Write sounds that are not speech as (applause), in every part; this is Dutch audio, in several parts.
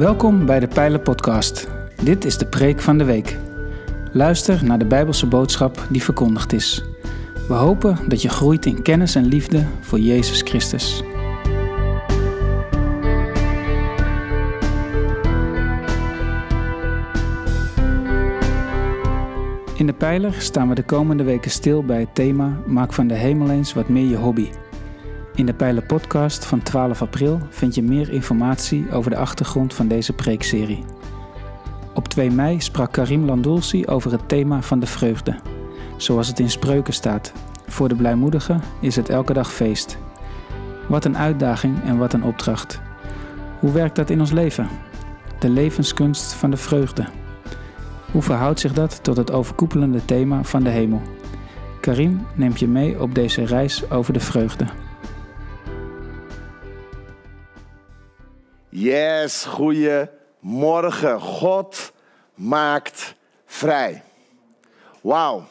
Welkom bij de Pijlen Podcast. Dit is de preek van de week. Luister naar de Bijbelse boodschap die verkondigd is. We hopen dat je groeit in kennis en liefde voor Jezus Christus. In de pijler staan we de komende weken stil bij het thema Maak van de hemel eens wat meer je hobby. In de Pijler podcast van 12 april vind je meer informatie over de achtergrond van deze preekserie. Op 2 mei sprak Karim Landulsi over het thema van de vreugde. Zoals het in spreuken staat, voor de blijmoedigen is het elke dag feest. Wat een uitdaging en wat een opdracht. Hoe werkt dat in ons leven? De levenskunst van de vreugde. Hoe verhoudt zich dat tot het overkoepelende thema van de hemel? Karim neemt je mee op deze reis over de vreugde. Yes, goeiemorgen. God maakt vrij. Wauw.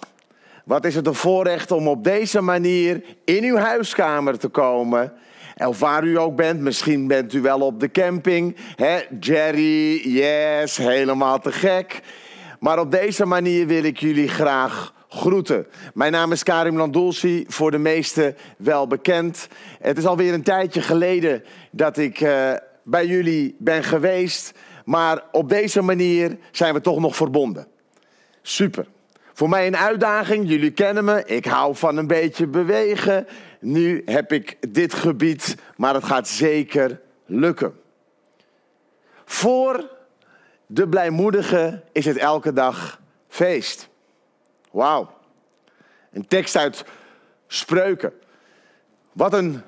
Wat is het een voorrecht om op deze manier in uw huiskamer te komen. Of waar u ook bent, misschien bent u wel op de camping. Hè? Jerry, yes, helemaal te gek. Maar op deze manier wil ik jullie graag groeten. Mijn naam is Karim Landulsi, voor de meesten wel bekend. Het is alweer een tijdje geleden dat ik uh, bij jullie ben geweest. Maar op deze manier zijn we toch nog verbonden. Super. Voor mij een uitdaging. Jullie kennen me. Ik hou van een beetje bewegen. Nu heb ik dit gebied, maar het gaat zeker lukken. Voor de blijmoedige is het elke dag feest. Wauw. Een tekst uit Spreuken. Wat een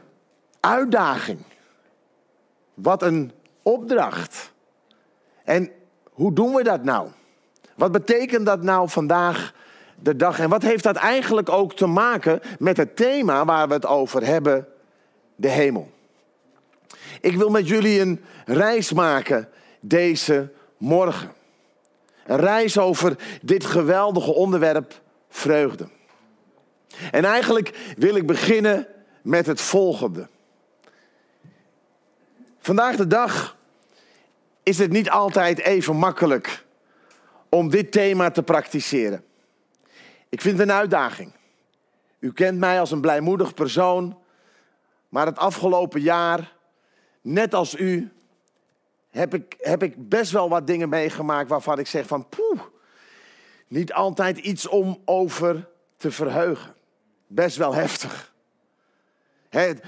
uitdaging. Wat een opdracht. En hoe doen we dat nou? Wat betekent dat nou vandaag de dag? En wat heeft dat eigenlijk ook te maken met het thema waar we het over hebben, de hemel? Ik wil met jullie een reis maken deze morgen. Een reis over dit geweldige onderwerp vreugde. En eigenlijk wil ik beginnen met het volgende. Vandaag de dag is het niet altijd even makkelijk om dit thema te praktiseren. Ik vind het een uitdaging. U kent mij als een blijmoedig persoon, maar het afgelopen jaar, net als u, heb ik, heb ik best wel wat dingen meegemaakt waarvan ik zeg van poeh, niet altijd iets om over te verheugen. Best wel heftig. Het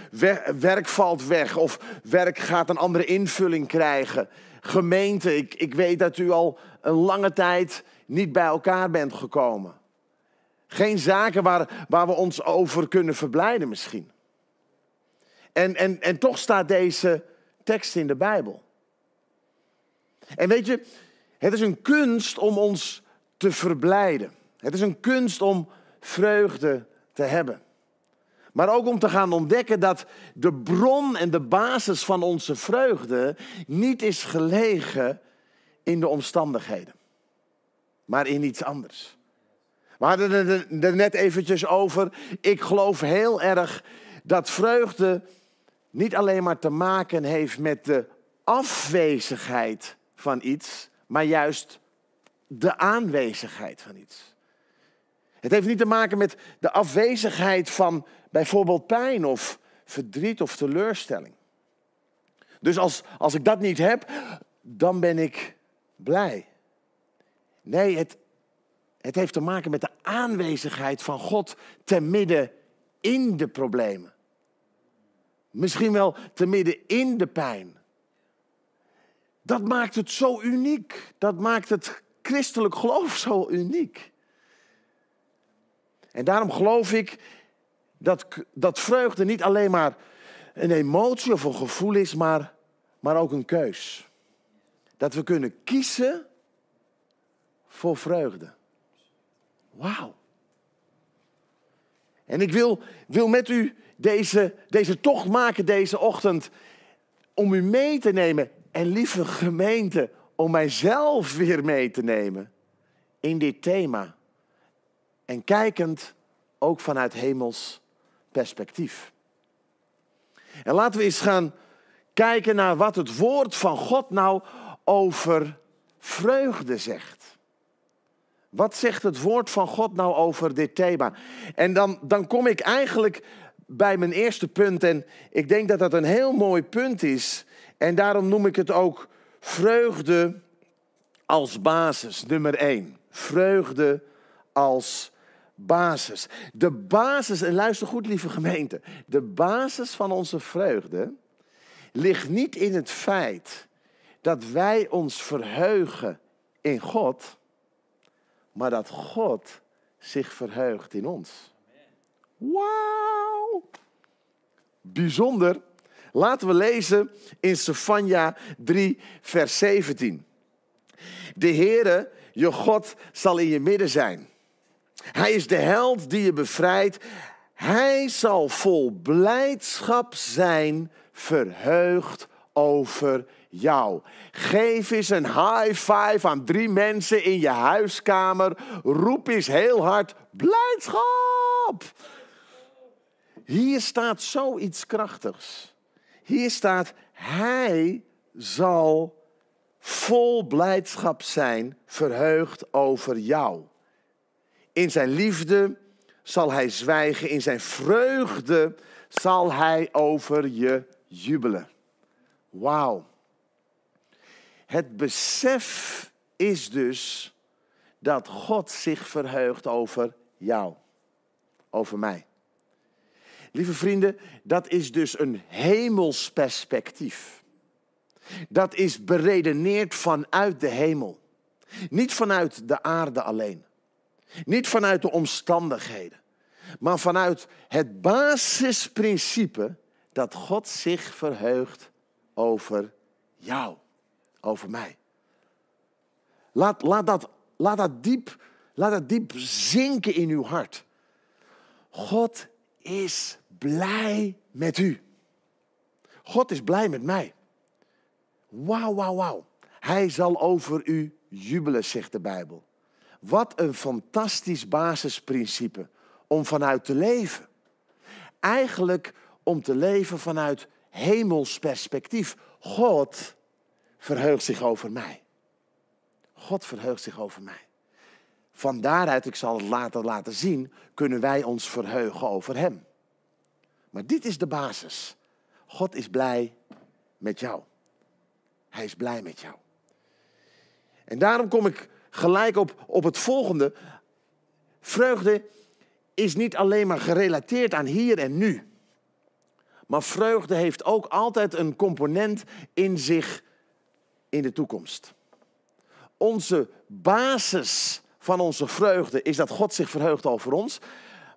werk valt weg of werk gaat een andere invulling krijgen. Gemeente, ik, ik weet dat u al een lange tijd niet bij elkaar bent gekomen. Geen zaken waar, waar we ons over kunnen verblijden misschien. En, en, en toch staat deze tekst in de Bijbel. En weet je, het is een kunst om ons te verblijden. Het is een kunst om vreugde te hebben. Maar ook om te gaan ontdekken dat de bron en de basis van onze vreugde niet is gelegen in de omstandigheden, maar in iets anders. We hadden het er net eventjes over. Ik geloof heel erg dat vreugde niet alleen maar te maken heeft met de afwezigheid van iets, maar juist de aanwezigheid van iets. Het heeft niet te maken met de afwezigheid van bijvoorbeeld pijn of verdriet of teleurstelling. Dus als, als ik dat niet heb, dan ben ik blij. Nee, het, het heeft te maken met de aanwezigheid van God te midden in de problemen. Misschien wel te midden in de pijn. Dat maakt het zo uniek. Dat maakt het christelijk geloof zo uniek. En daarom geloof ik dat, dat vreugde niet alleen maar een emotie of een gevoel is, maar, maar ook een keus. Dat we kunnen kiezen voor vreugde. Wauw. En ik wil, wil met u deze, deze tocht maken deze ochtend om u mee te nemen. En lieve gemeente, om mijzelf weer mee te nemen in dit thema. En kijkend ook vanuit hemels perspectief. En laten we eens gaan kijken naar wat het woord van God nou over vreugde zegt. Wat zegt het woord van God nou over dit thema? En dan, dan kom ik eigenlijk bij mijn eerste punt. En ik denk dat dat een heel mooi punt is. En daarom noem ik het ook vreugde als basis, nummer één. Vreugde als basis. De basis, en luister goed lieve gemeente, de basis van onze vreugde ligt niet in het feit dat wij ons verheugen in God, maar dat God zich verheugt in ons. Wauw! Bijzonder. Laten we lezen in Sefania 3, vers 17. De Heere, je God, zal in je midden zijn. Hij is de held die je bevrijdt. Hij zal vol blijdschap zijn, verheugd over jou. Geef eens een high five aan drie mensen in je huiskamer. Roep eens heel hard blijdschap. Hier staat zoiets krachtigs. Hier staat, hij zal vol blijdschap zijn, verheugd over jou. In zijn liefde zal hij zwijgen, in zijn vreugde zal hij over je jubelen. Wauw. Het besef is dus dat God zich verheugt over jou, over mij. Lieve vrienden, dat is dus een hemels perspectief. Dat is beredeneerd vanuit de hemel. Niet vanuit de aarde alleen. Niet vanuit de omstandigheden. Maar vanuit het basisprincipe dat God zich verheugt over jou, over mij. Laat, laat, dat, laat, dat diep, laat dat diep zinken in uw hart. God is blij met u. God is blij met mij. Wauw, wauw, wauw. Hij zal over u jubelen, zegt de Bijbel. Wat een fantastisch basisprincipe om vanuit te leven. Eigenlijk om te leven vanuit hemels perspectief. God verheugt zich over mij. God verheugt zich over mij. Van daaruit, ik zal het later laten zien, kunnen wij ons verheugen over Hem. Maar dit is de basis. God is blij met jou. Hij is blij met jou. En daarom kom ik gelijk op, op het volgende. Vreugde is niet alleen maar gerelateerd aan hier en nu. Maar vreugde heeft ook altijd een component in zich in de toekomst. Onze basis van onze vreugde is dat God zich verheugt over ons,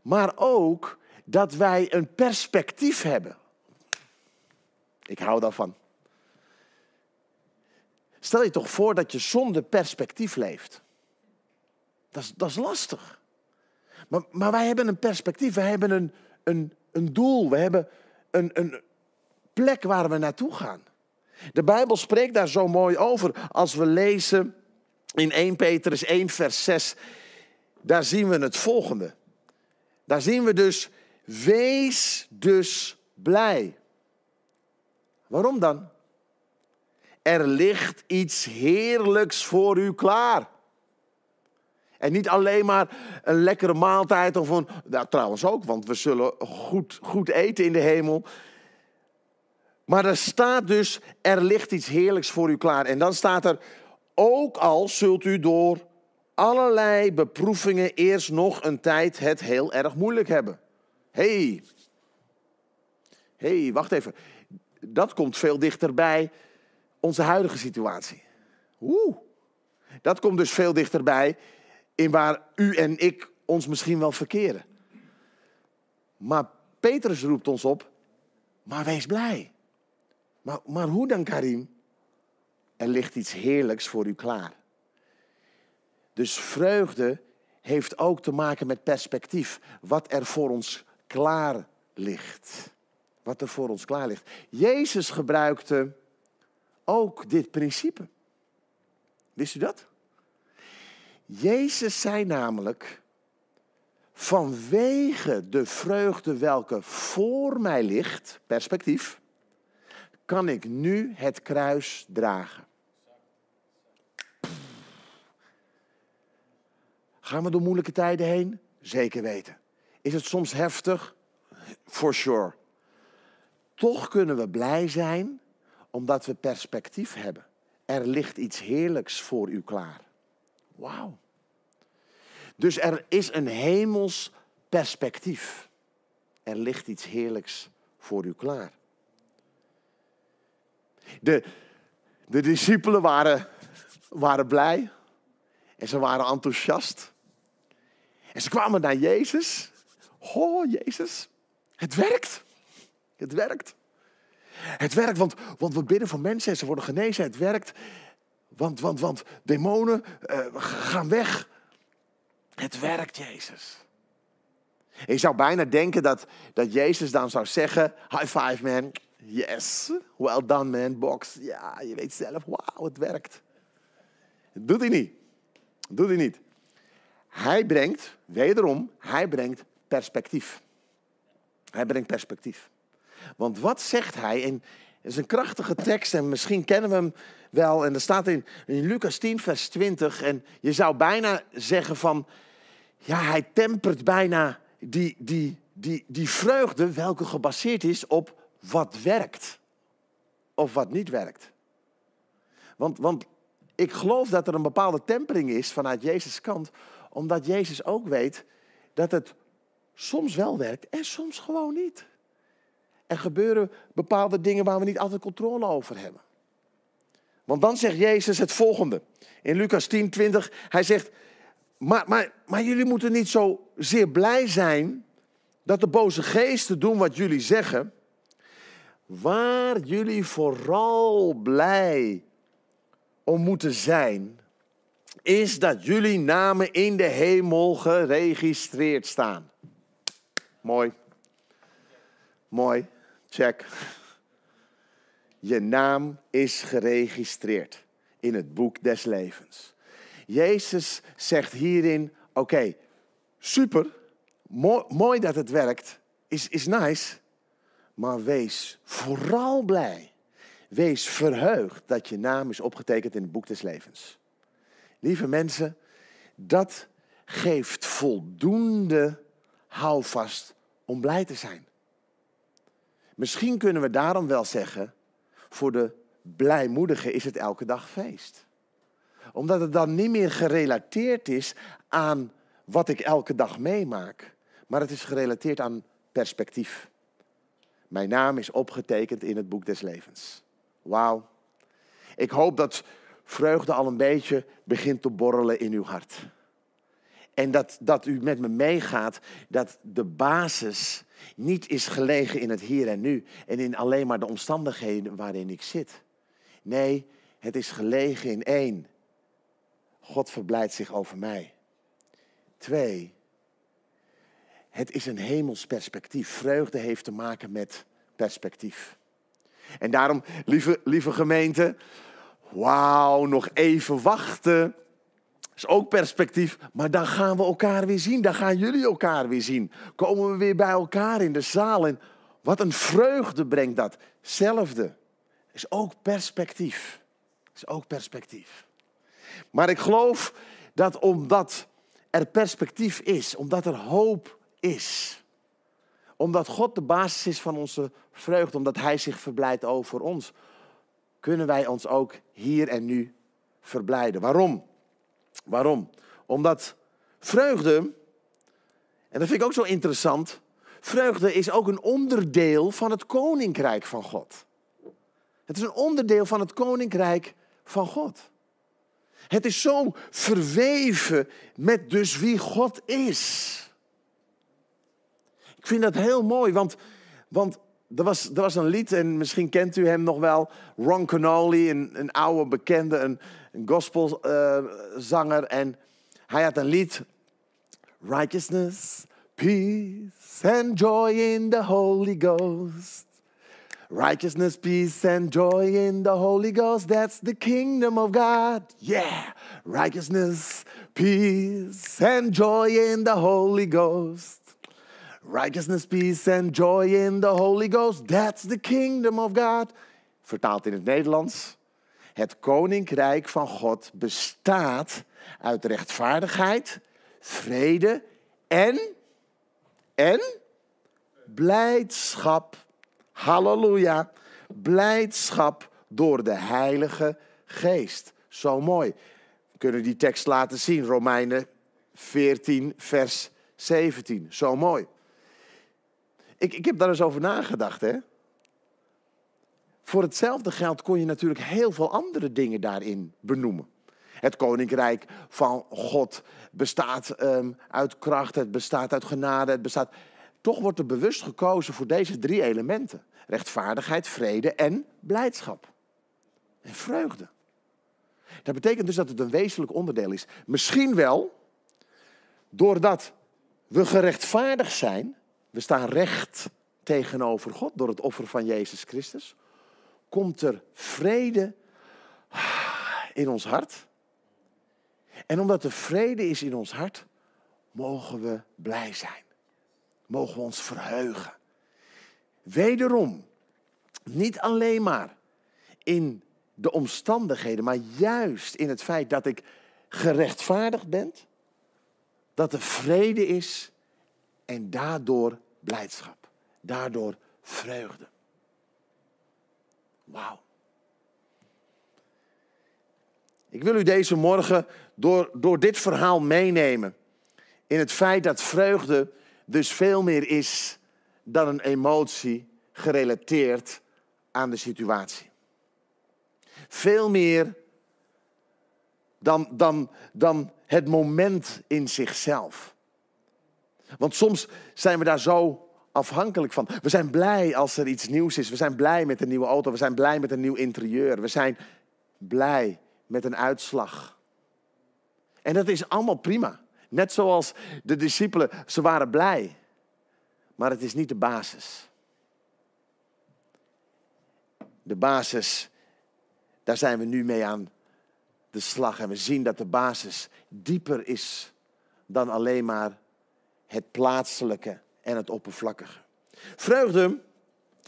maar ook dat wij een perspectief hebben. Ik hou daarvan. Stel je toch voor dat je zonder perspectief leeft. Dat is, dat is lastig. Maar, maar wij hebben een perspectief, wij hebben een, een, een doel, we hebben een, een plek waar we naartoe gaan. De Bijbel spreekt daar zo mooi over als we lezen in 1 Petrus 1, vers 6. Daar zien we het volgende. Daar zien we dus, wees dus blij. Waarom dan? Er ligt iets heerlijks voor u klaar. En niet alleen maar een lekkere maaltijd of een. Nou, trouwens ook, want we zullen goed, goed eten in de hemel. Maar er staat dus: er ligt iets heerlijks voor u klaar. En dan staat er: ook al zult u door allerlei beproevingen eerst nog een tijd het heel erg moeilijk hebben. hey. hey, wacht even. Dat komt veel dichterbij onze huidige situatie. Oeh. Dat komt dus veel dichterbij in waar u en ik ons misschien wel verkeren. Maar Petrus roept ons op, maar wees blij. Maar, maar hoe dan, Karim? Er ligt iets heerlijks voor u klaar. Dus vreugde heeft ook te maken met perspectief. Wat er voor ons klaar ligt. Wat er voor ons klaar ligt. Jezus gebruikte ook dit principe. Wist u dat? Jezus zei namelijk, vanwege de vreugde welke voor mij ligt, perspectief, kan ik nu het kruis dragen. Gaan we door moeilijke tijden heen? Zeker weten. Is het soms heftig? For sure. Toch kunnen we blij zijn omdat we perspectief hebben. Er ligt iets heerlijks voor u klaar. Wauw. Dus er is een hemels perspectief. Er ligt iets heerlijks voor u klaar. De, de discipelen waren, waren blij en ze waren enthousiast. En ze kwamen naar Jezus. Oh, Jezus, het werkt. Het werkt. Het werkt, want, want we bidden voor mensen en ze worden genezen. Het werkt, want, want, want demonen uh, gaan weg. Het werkt, Jezus. je zou bijna denken dat, dat Jezus dan zou zeggen: High five, man. Yes, well done, man. Box. Ja, je weet zelf, wauw, het werkt. Doet hij niet. Doet hij niet. Hij brengt, wederom, hij brengt perspectief. Hij brengt perspectief. Want wat zegt hij? En het is een krachtige tekst en misschien kennen we hem wel. En er staat in, in Lucas 10, vers 20. En je zou bijna zeggen van, ja, hij tempert bijna die, die, die, die vreugde welke gebaseerd is op wat werkt of wat niet werkt. Want, want ik geloof dat er een bepaalde tempering is vanuit Jezus' kant, omdat Jezus ook weet dat het soms wel werkt en soms gewoon niet. Er gebeuren bepaalde dingen waar we niet altijd controle over hebben. Want dan zegt Jezus het volgende. In Lucas 10, 20. Hij zegt, maar, maar, maar jullie moeten niet zo zeer blij zijn dat de boze geesten doen wat jullie zeggen. Waar jullie vooral blij om moeten zijn, is dat jullie namen in de hemel geregistreerd staan. Mooi. Mooi. Check. Je naam is geregistreerd in het boek des levens. Jezus zegt hierin: Oké, super, mooi, mooi, dat het werkt, is, is nice, maar wees vooral blij. Wees verheugd dat je naam is opgetekend in het boek des levens. Lieve mensen, dat geeft voldoende houvast om blij te zijn. Misschien kunnen we daarom wel zeggen, voor de blijmoedige is het elke dag feest. Omdat het dan niet meer gerelateerd is aan wat ik elke dag meemaak, maar het is gerelateerd aan perspectief. Mijn naam is opgetekend in het boek des levens. Wauw. Ik hoop dat vreugde al een beetje begint te borrelen in uw hart. En dat, dat u met me meegaat dat de basis niet is gelegen in het hier en nu en in alleen maar de omstandigheden waarin ik zit. Nee, het is gelegen in één. God verblijdt zich over mij. Twee, het is een hemels perspectief. Vreugde heeft te maken met perspectief. En daarom, lieve, lieve gemeente, wauw, nog even wachten is ook perspectief, maar dan gaan we elkaar weer zien. Dan gaan jullie elkaar weer zien. Komen we weer bij elkaar in de zaal. En wat een vreugde brengt dat. Zelfde. Is ook perspectief. Is ook perspectief. Maar ik geloof dat omdat er perspectief is, omdat er hoop is, omdat God de basis is van onze vreugde, omdat Hij zich verblijdt over ons, kunnen wij ons ook hier en nu verblijden. Waarom? Waarom? Omdat vreugde, en dat vind ik ook zo interessant, vreugde is ook een onderdeel van het koninkrijk van God. Het is een onderdeel van het koninkrijk van God. Het is zo verweven met dus wie God is. Ik vind dat heel mooi, want, want er, was, er was een lied, en misschien kent u hem nog wel, Ron Canoli, een, een oude bekende, een, een gospelzanger. Uh, en hij had een lied. Righteousness, peace and joy in the Holy Ghost. Righteousness, peace and joy in the Holy Ghost. That's the kingdom of God. Yeah. Righteousness, peace and joy in the Holy Ghost. Righteousness, peace and joy in the Holy Ghost. That's the kingdom of God. Vertaald in het Nederlands. Het koninkrijk van God bestaat uit rechtvaardigheid, vrede en, en blijdschap. Halleluja. Blijdschap door de Heilige Geest. Zo mooi. We kunnen die tekst laten zien. Romeinen 14, vers 17. Zo mooi. Ik, ik heb daar eens over nagedacht, hè. Voor hetzelfde geld kon je natuurlijk heel veel andere dingen daarin benoemen. Het koninkrijk van God bestaat ehm, uit kracht, het bestaat uit genade, het bestaat. Toch wordt er bewust gekozen voor deze drie elementen: rechtvaardigheid, vrede en blijdschap. En vreugde. Dat betekent dus dat het een wezenlijk onderdeel is. Misschien wel doordat we gerechtvaardigd zijn, we staan recht tegenover God door het offer van Jezus Christus, komt er vrede in ons hart. En omdat er vrede is in ons hart, mogen we blij zijn. Mogen we ons verheugen. Wederom, niet alleen maar in de omstandigheden, maar juist in het feit dat ik gerechtvaardigd ben, dat er vrede is en daardoor blijdschap, daardoor vreugde. Wauw. Ik wil u deze morgen door, door dit verhaal meenemen in het feit dat vreugde dus veel meer is dan een emotie gerelateerd aan de situatie. Veel meer dan, dan, dan het moment in zichzelf. Want soms zijn we daar zo afhankelijk van. We zijn blij als er iets nieuws is. We zijn blij met een nieuwe auto. We zijn blij met een nieuw interieur. We zijn blij met een uitslag. En dat is allemaal prima. Net zoals de discipelen, ze waren blij. Maar het is niet de basis. De basis, daar zijn we nu mee aan de slag. En we zien dat de basis dieper is dan alleen maar het plaatselijke en het oppervlakkige. Vreugde,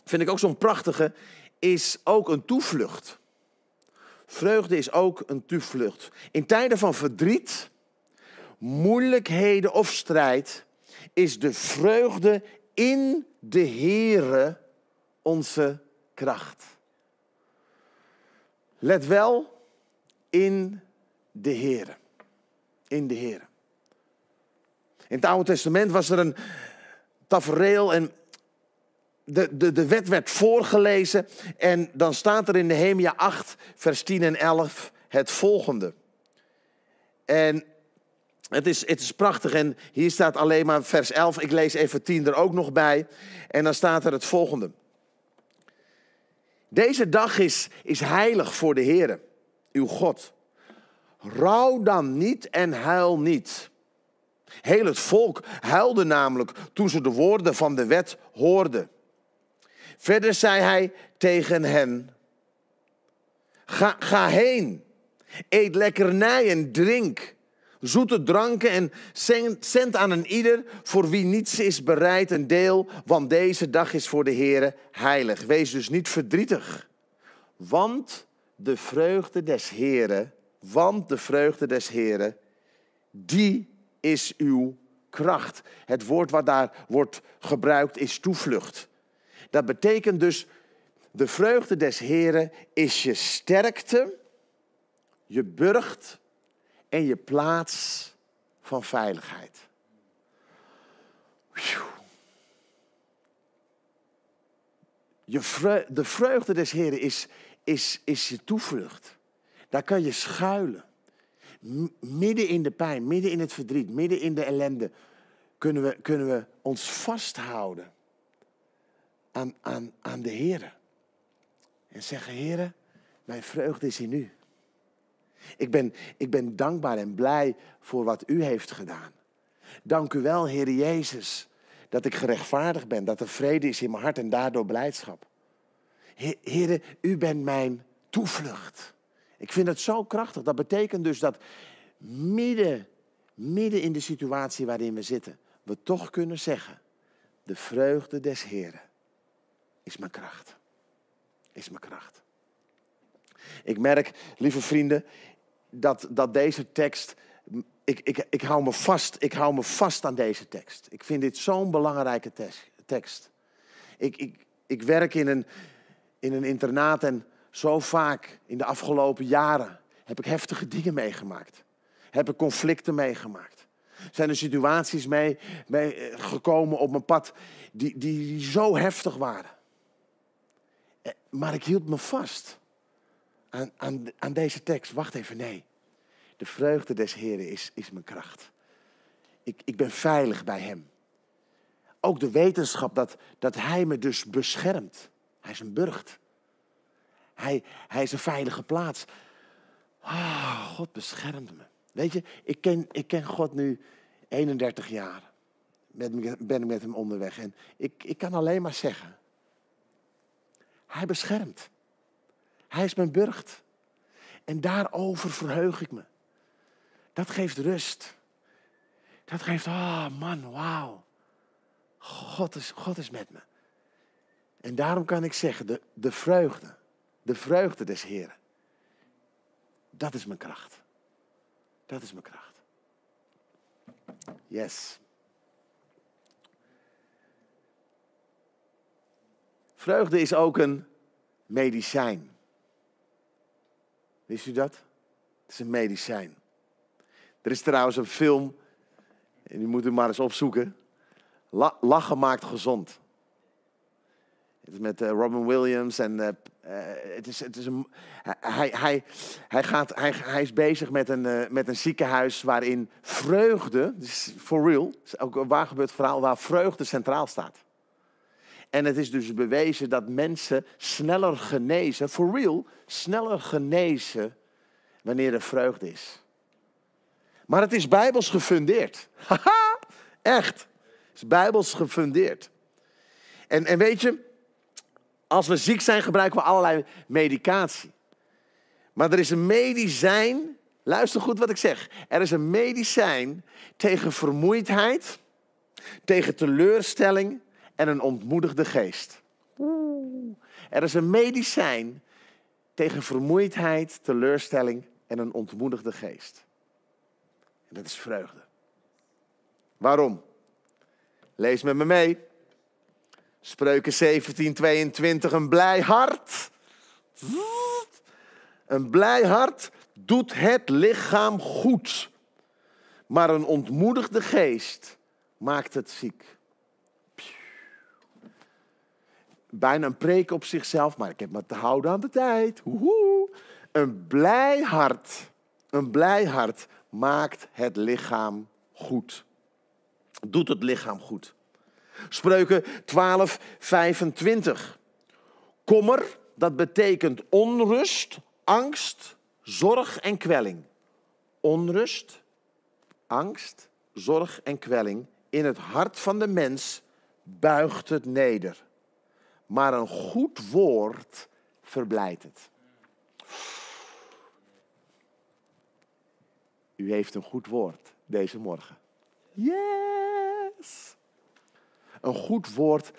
vind ik ook zo'n prachtige, is ook een toevlucht. Vreugde is ook een toevlucht. In tijden van verdriet, moeilijkheden of strijd is de vreugde in de Heere onze kracht. Let wel in de Heere. In de Heere. In het Oude Testament was er een tafereel en de, de, de wet werd voorgelezen. En dan staat er in Nehemia 8, vers 10 en 11 het volgende. En het is, het is prachtig en hier staat alleen maar vers 11. Ik lees even 10 er ook nog bij. En dan staat er het volgende. Deze dag is, is heilig voor de Heer, uw God. Rouw dan niet en huil niet. Heel het volk huilde namelijk toen ze de woorden van de wet hoorden. Verder zei hij tegen hen: Ga, ga heen, eet lekkernij en drink, zoete dranken en zend aan een ieder voor wie niets is bereid een deel, want deze dag is voor de Heere heilig. Wees dus niet verdrietig, want de vreugde des Heeren, want de vreugde des Heeren, die is uw kracht. Het woord wat daar wordt gebruikt is toevlucht. Dat betekent dus, de vreugde des Heren is je sterkte, je burcht en je plaats van veiligheid. Je de vreugde des Heren is, is, is je toevlucht. Daar kan je schuilen. Midden in de pijn, midden in het verdriet, midden in de ellende kunnen we, kunnen we ons vasthouden aan, aan, aan de Heer. En zeggen, Heer, mijn vreugde is in u. Ik ben, ik ben dankbaar en blij voor wat u heeft gedaan. Dank u wel, Heer Jezus, dat ik gerechtvaardigd ben, dat er vrede is in mijn hart en daardoor blijdschap. Heer, u bent mijn toevlucht. Ik vind het zo krachtig. Dat betekent dus dat midden, midden in de situatie waarin we zitten, we toch kunnen zeggen, de vreugde des Heren is mijn kracht. Is mijn kracht. Ik merk, lieve vrienden, dat, dat deze tekst ik, ik, ik, hou me vast, ik hou me vast aan deze tekst. Ik vind dit zo'n belangrijke tekst. Ik, ik, ik werk in een, in een internaat en zo vaak in de afgelopen jaren heb ik heftige dingen meegemaakt. Heb ik conflicten meegemaakt. Zijn er situaties mee, eh, gekomen op mijn pad die, die, die zo heftig waren. Eh, maar ik hield me vast aan, aan, aan deze tekst. Wacht even, nee. De vreugde des Heren is, is mijn kracht. Ik, ik ben veilig bij Hem. Ook de wetenschap dat, dat Hij me dus beschermt. Hij is een burcht. Hij, hij is een veilige plaats. Ah, God beschermt me. Weet je, ik ken, ik ken God nu 31 jaar. Met, ben ik met hem onderweg. En ik, ik kan alleen maar zeggen. Hij beschermt. Hij is mijn burcht. En daarover verheug ik me. Dat geeft rust. Dat geeft, ah oh man, wauw. God is, God is met me. En daarom kan ik zeggen, de, de vreugde, de vreugde des Heren, dat is mijn kracht. Dat is mijn kracht. Yes. Vreugde is ook een medicijn. Wist u dat? Het is een medicijn. Er is trouwens een film, en moet u maar eens opzoeken. Lachen maakt gezond. Met uh, Robin Williams en uh, uh, het is, het is een, hij, hij, hij, gaat, hij, hij is bezig met een, met een ziekenhuis waarin vreugde, dus for real, ook een waar gebeurd verhaal waar vreugde centraal staat. En het is dus bewezen dat mensen sneller genezen, for real, sneller genezen wanneer er vreugde is. Maar het is bijbels gefundeerd. (laughs) Haha, echt. Het is bijbels gefundeerd. En, en weet je, als we ziek zijn gebruiken we allerlei medicatie. Maar er is een medicijn, luister goed wat ik zeg. Er is een medicijn tegen vermoeidheid, tegen teleurstelling en een ontmoedigde geest. Er is een medicijn tegen vermoeidheid, teleurstelling en een ontmoedigde geest. En dat is vreugde. Waarom? Lees met me mee. Spreuken 17, 22. Een blij hart. Een blij hart doet het lichaam goed. Maar een ontmoedigde geest maakt het ziek. Bijna een preek op zichzelf, maar ik heb me te houden aan de tijd. Een blij hart, een blij hart maakt het lichaam goed. Doet het lichaam goed. Spreuken 12, 25. Kommer, dat betekent onrust, angst, zorg en kwelling. Onrust, angst, zorg en kwelling. In het hart van de mens buigt het neder. Maar een goed woord verblijdt het. U heeft een goed woord deze morgen. Yes! Een goed woord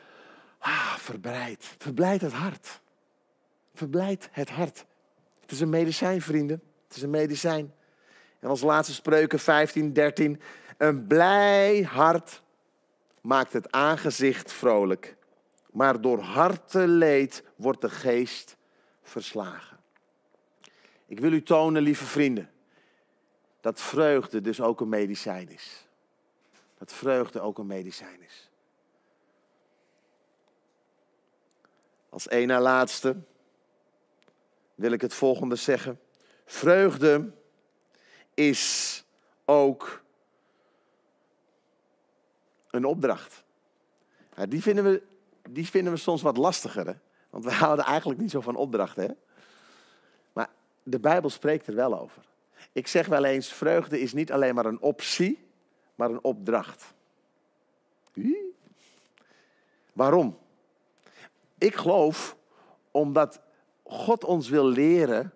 ah, verbreidt. Verblijdt het hart. Verblijdt het hart. Het is een medicijn, vrienden. Het is een medicijn. En als laatste spreuken 15, 13. Een blij hart maakt het aangezicht vrolijk. Maar door harteleed wordt de geest verslagen. Ik wil u tonen, lieve vrienden, dat vreugde dus ook een medicijn is. Dat vreugde ook een medicijn is. Als één na laatste wil ik het volgende zeggen. Vreugde is ook een opdracht. die, vinden we, die vinden we soms wat lastiger, hè? want we (laughs) houden eigenlijk niet zo van opdrachten. Hè? Maar de Bijbel spreekt er wel over. Ik zeg wel eens, vreugde is niet alleen maar een optie, maar een opdracht. Waarom? Ik geloof omdat God ons wil leren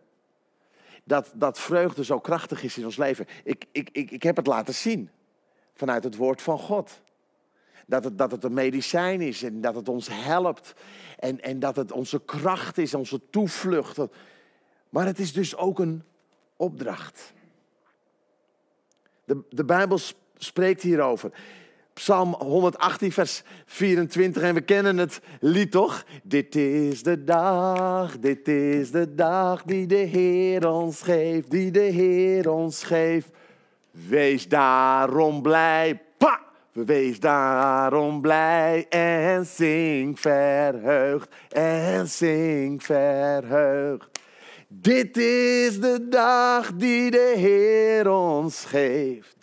dat, dat vreugde zo krachtig is in ons leven. Ik, ik, ik, ik heb het laten zien vanuit het woord van God. Dat het, dat het een medicijn is en dat het ons helpt. En, en dat het onze kracht is, onze toevlucht. Maar het is dus ook een opdracht. De, de Bijbel spreekt hierover. Psalm 118, vers 24. En we kennen het lied toch? Dit is de dag, dit is de dag die de Heer ons geeft, die de Heer ons geeft. Wees daarom blij! Wees daarom blij en zing verheugd en zing verheugd. Dit is de dag die de Heer ons geeft.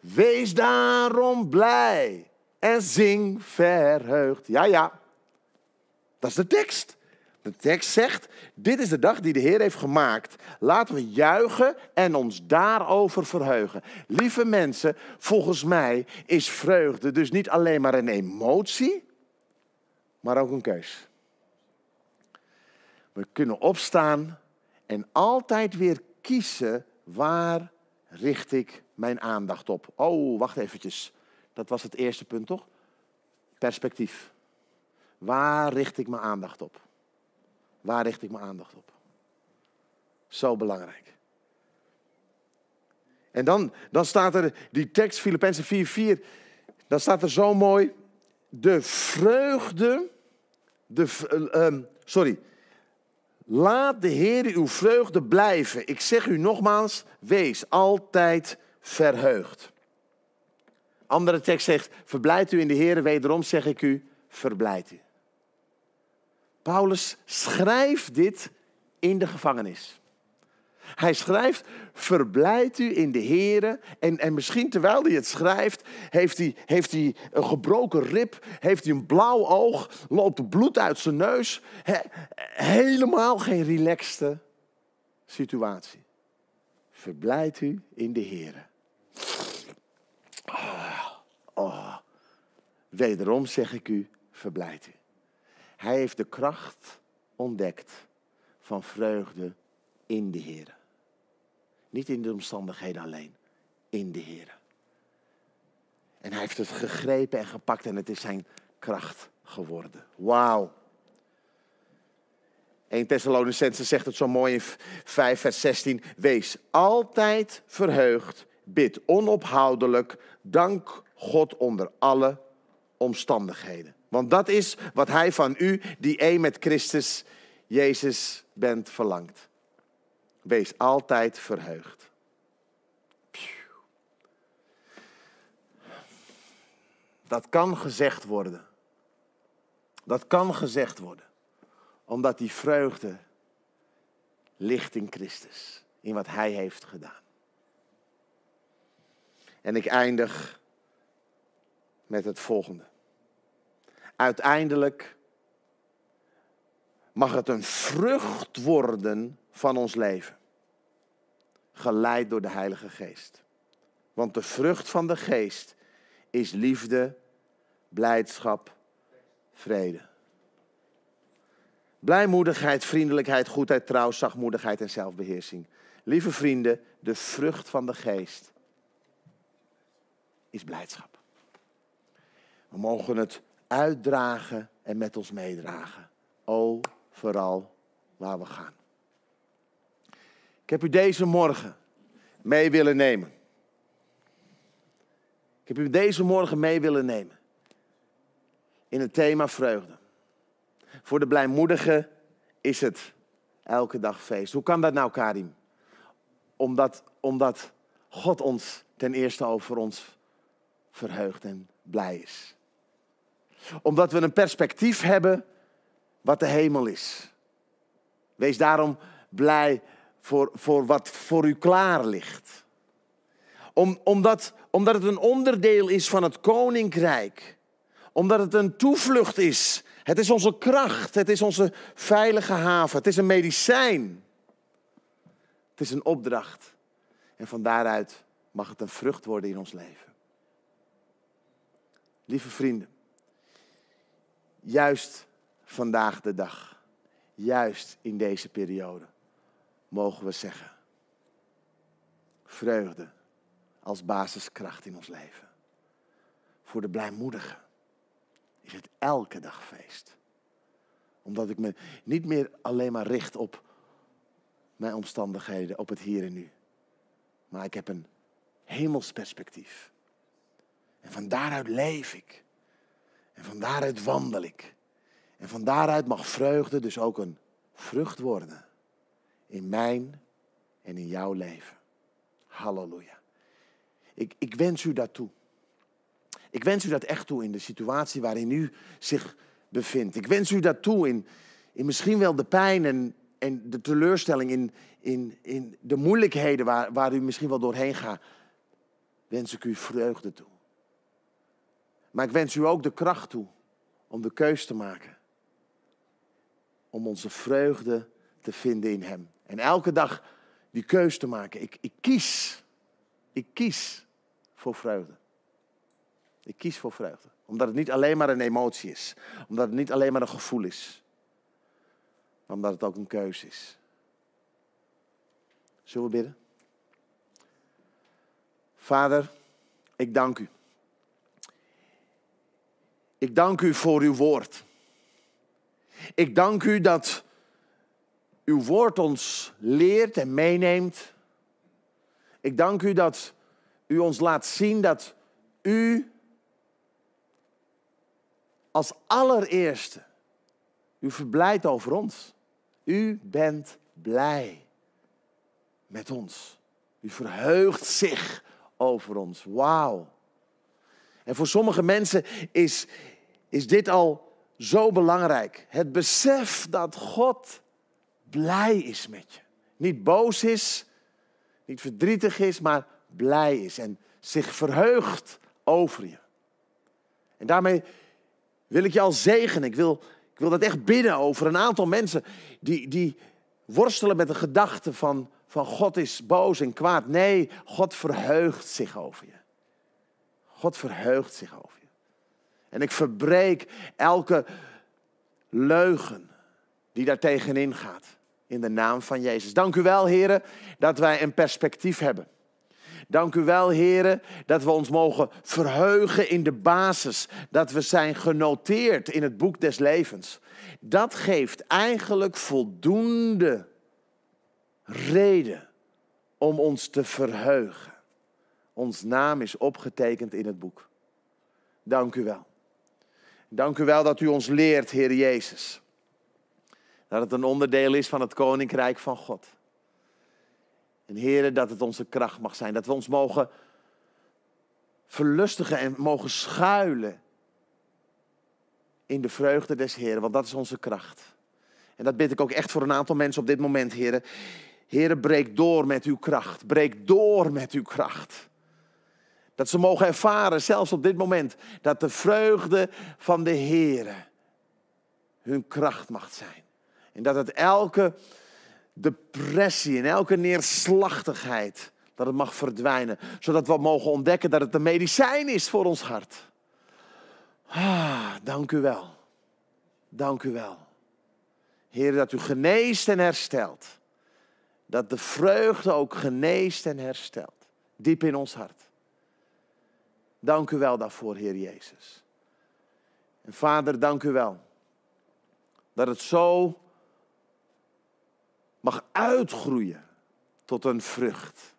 Wees daarom blij en zing verheugd. Ja, ja, dat is de tekst. De tekst zegt, dit is de dag die de Heer heeft gemaakt. Laten we juichen en ons daarover verheugen. Lieve mensen, volgens mij is vreugde dus niet alleen maar een emotie, maar ook een keus. We kunnen opstaan en altijd weer kiezen waar richt ik mijn aandacht op. Oh, wacht eventjes. Dat was het eerste punt, toch? Perspectief. Waar richt ik mijn aandacht op? Waar richt ik mijn aandacht op? Zo belangrijk. En dan, dan staat er die tekst, Filippenzen 4:4, dan staat er zo mooi, de vreugde, de, uh, sorry, laat de Heer uw vreugde blijven. Ik zeg u nogmaals, wees altijd verheugd. Andere tekst zegt, verblijd u in de Heer, wederom zeg ik u, verblijd u. Paulus schrijft dit in de gevangenis. Hij schrijft, verblijd u in de Heer. En, en misschien terwijl hij het schrijft, heeft hij, heeft hij een gebroken rib, heeft hij een blauw oog, loopt bloed uit zijn neus. helemaal geen relaxte situatie. Verblijd u in de Heer. Oh, oh. Wederom zeg ik u, verblijd u. Hij heeft de kracht ontdekt van vreugde in de Heer. Niet in de omstandigheden alleen, in de Heer. En hij heeft het gegrepen en gepakt en het is zijn kracht geworden. Wauw. 1 Thessalonicense zegt het zo mooi in 5 vers 16. Wees altijd verheugd, bid onophoudelijk, dank God onder alle omstandigheden. Want dat is wat hij van u, die één met Christus Jezus bent, verlangt. Wees altijd verheugd. Dat kan gezegd worden. Dat kan gezegd worden. Omdat die vreugde ligt in Christus. In wat Hij heeft gedaan. En ik eindig met het volgende. Uiteindelijk mag het een vrucht worden van ons leven. Geleid door de Heilige Geest. Want de vrucht van de Geest is liefde, blijdschap, vrede. Blijmoedigheid, vriendelijkheid, goedheid, trouw, zachtmoedigheid en zelfbeheersing. Lieve vrienden, de vrucht van de Geest is blijdschap. We mogen het uitdragen en met ons meedragen. Overal waar we gaan. Ik heb u deze morgen mee willen nemen. Ik heb u deze morgen mee willen nemen. In het thema vreugde. Voor de blijmoedigen is het elke dag feest. Hoe kan dat nou, Karim? Omdat, omdat God ons ten eerste over ons verheugt en blij is. Omdat we een perspectief hebben wat de hemel is. Wees daarom blij voor, voor wat voor u klaar ligt. Om, omdat, omdat het een onderdeel is van het koninkrijk. Omdat het een toevlucht is. Het is onze kracht. Het is onze veilige haven. Het is een medicijn. Het is een opdracht. En van daaruit mag het een vrucht worden in ons leven. Lieve vrienden, juist vandaag de dag, juist in deze periode, mogen we zeggen, vreugde als basiskracht in ons leven. Voor de blijmoedigen is het elke dag feest. Omdat ik me niet meer alleen maar richt op mijn omstandigheden, op het hier en nu. Maar ik heb een hemelsperspectief. En van daaruit leef ik. En van daaruit wandel ik. En van daaruit mag vreugde dus ook een vrucht worden. In mijn en in jouw leven. Halleluja. Ik, ik wens u dat toe. Ik wens u dat echt toe in de situatie waarin u zich bevindt. Ik wens u dat toe in, in misschien wel de pijn en, en de teleurstelling, in, in, in de moeilijkheden waar, waar u misschien wel doorheen gaat. Wens ik u vreugde toe. Maar ik wens u ook de kracht toe om de keus te maken. Om onze vreugde te vinden in Hem. En elke dag die keus te maken. Ik, ik kies. Ik kies voor vreugde. Ik kies voor vreugde. Omdat het niet alleen maar een emotie is. Omdat het niet alleen maar een gevoel is. Maar omdat het ook een keuze is. Zullen we bidden? Vader, ik dank u. Ik dank u voor uw woord. Ik dank u dat uw woord ons leert en meeneemt. Ik dank u dat u ons laat zien dat u als allereerste, u verblijdt over ons. U bent blij met ons. U verheugt zich over ons. Wauw. En voor sommige mensen is, is dit al zo belangrijk. Het besef dat God blij is met je. Niet boos is, niet verdrietig is, maar blij is en zich verheugt over je. En daarmee wil ik je al zegenen. Ik wil, ik wil dat echt bidden over een aantal mensen die, die worstelen met de gedachte van, van God is boos en kwaad. Nee, God verheugt zich over je. God verheugt zich over je. En ik verbreek elke leugen die daar tegenin gaat. In de naam van Jezus. Dank u wel, heren, dat wij een perspectief hebben. Dank u wel, heren, dat we ons mogen verheugen in de basis. Dat we zijn genoteerd in het boek des levens. Dat geeft eigenlijk voldoende reden om ons te verheugen. Ons naam is opgetekend in het boek. Dank u wel. Dank u wel dat u ons leert, Heer Jezus. Dat het een onderdeel is van het koninkrijk van God. En Heer, dat het onze kracht mag zijn. Dat we ons mogen verlustigen en mogen schuilen in de vreugde des Heeren, want dat is onze kracht. En dat bid ik ook echt voor een aantal mensen op dit moment, Heer. Heer, breek door met uw kracht. Breek door met uw kracht. Dat ze mogen ervaren, zelfs op dit moment, dat de vreugde van de Heer hun kracht mag zijn. En dat het elke depressie en elke neerslachtigheid, dat het mag verdwijnen. Zodat we mogen ontdekken dat het een medicijn is voor ons hart. Ah, dank u wel. Dank u wel. Heer, dat u geneest en herstelt. Dat de vreugde ook geneest en herstelt. Diep in ons hart. Dank u wel daarvoor, Heer Jezus. En Vader, dank u wel. Dat het zo mag uitgroeien tot een vrucht.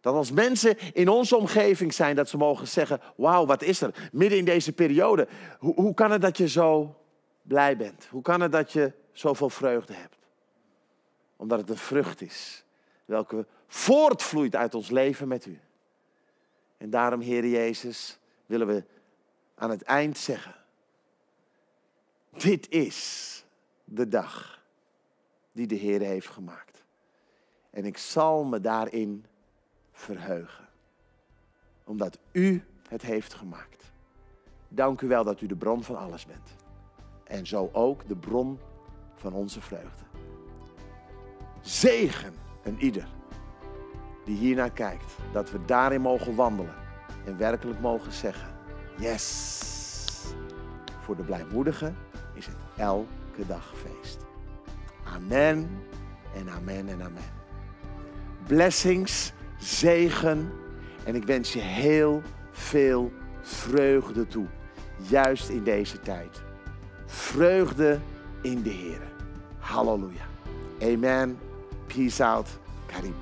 Dat als mensen in onze omgeving zijn, dat ze mogen zeggen: Wauw, wat is er? Midden in deze periode. Hoe, hoe kan het dat je zo blij bent? Hoe kan het dat je zoveel vreugde hebt? Omdat het een vrucht is, welke voortvloeit uit ons leven met u. En daarom, Heer Jezus, willen we aan het eind zeggen: Dit is de dag die de Heer heeft gemaakt. En ik zal me daarin verheugen. Omdat u het heeft gemaakt. Dank u wel dat u de bron van alles bent. En zo ook de bron van onze vreugde. Zegen een ieder die hiernaar kijkt. Dat we daarin mogen wandelen. En werkelijk mogen zeggen: Yes. Voor de blijmoedigen is het elke dag feest. Amen en amen en amen. Blessings, zegen en ik wens je heel veel vreugde toe. Juist in deze tijd. Vreugde in de Heer. Halleluja. Amen. Peace out. Karim.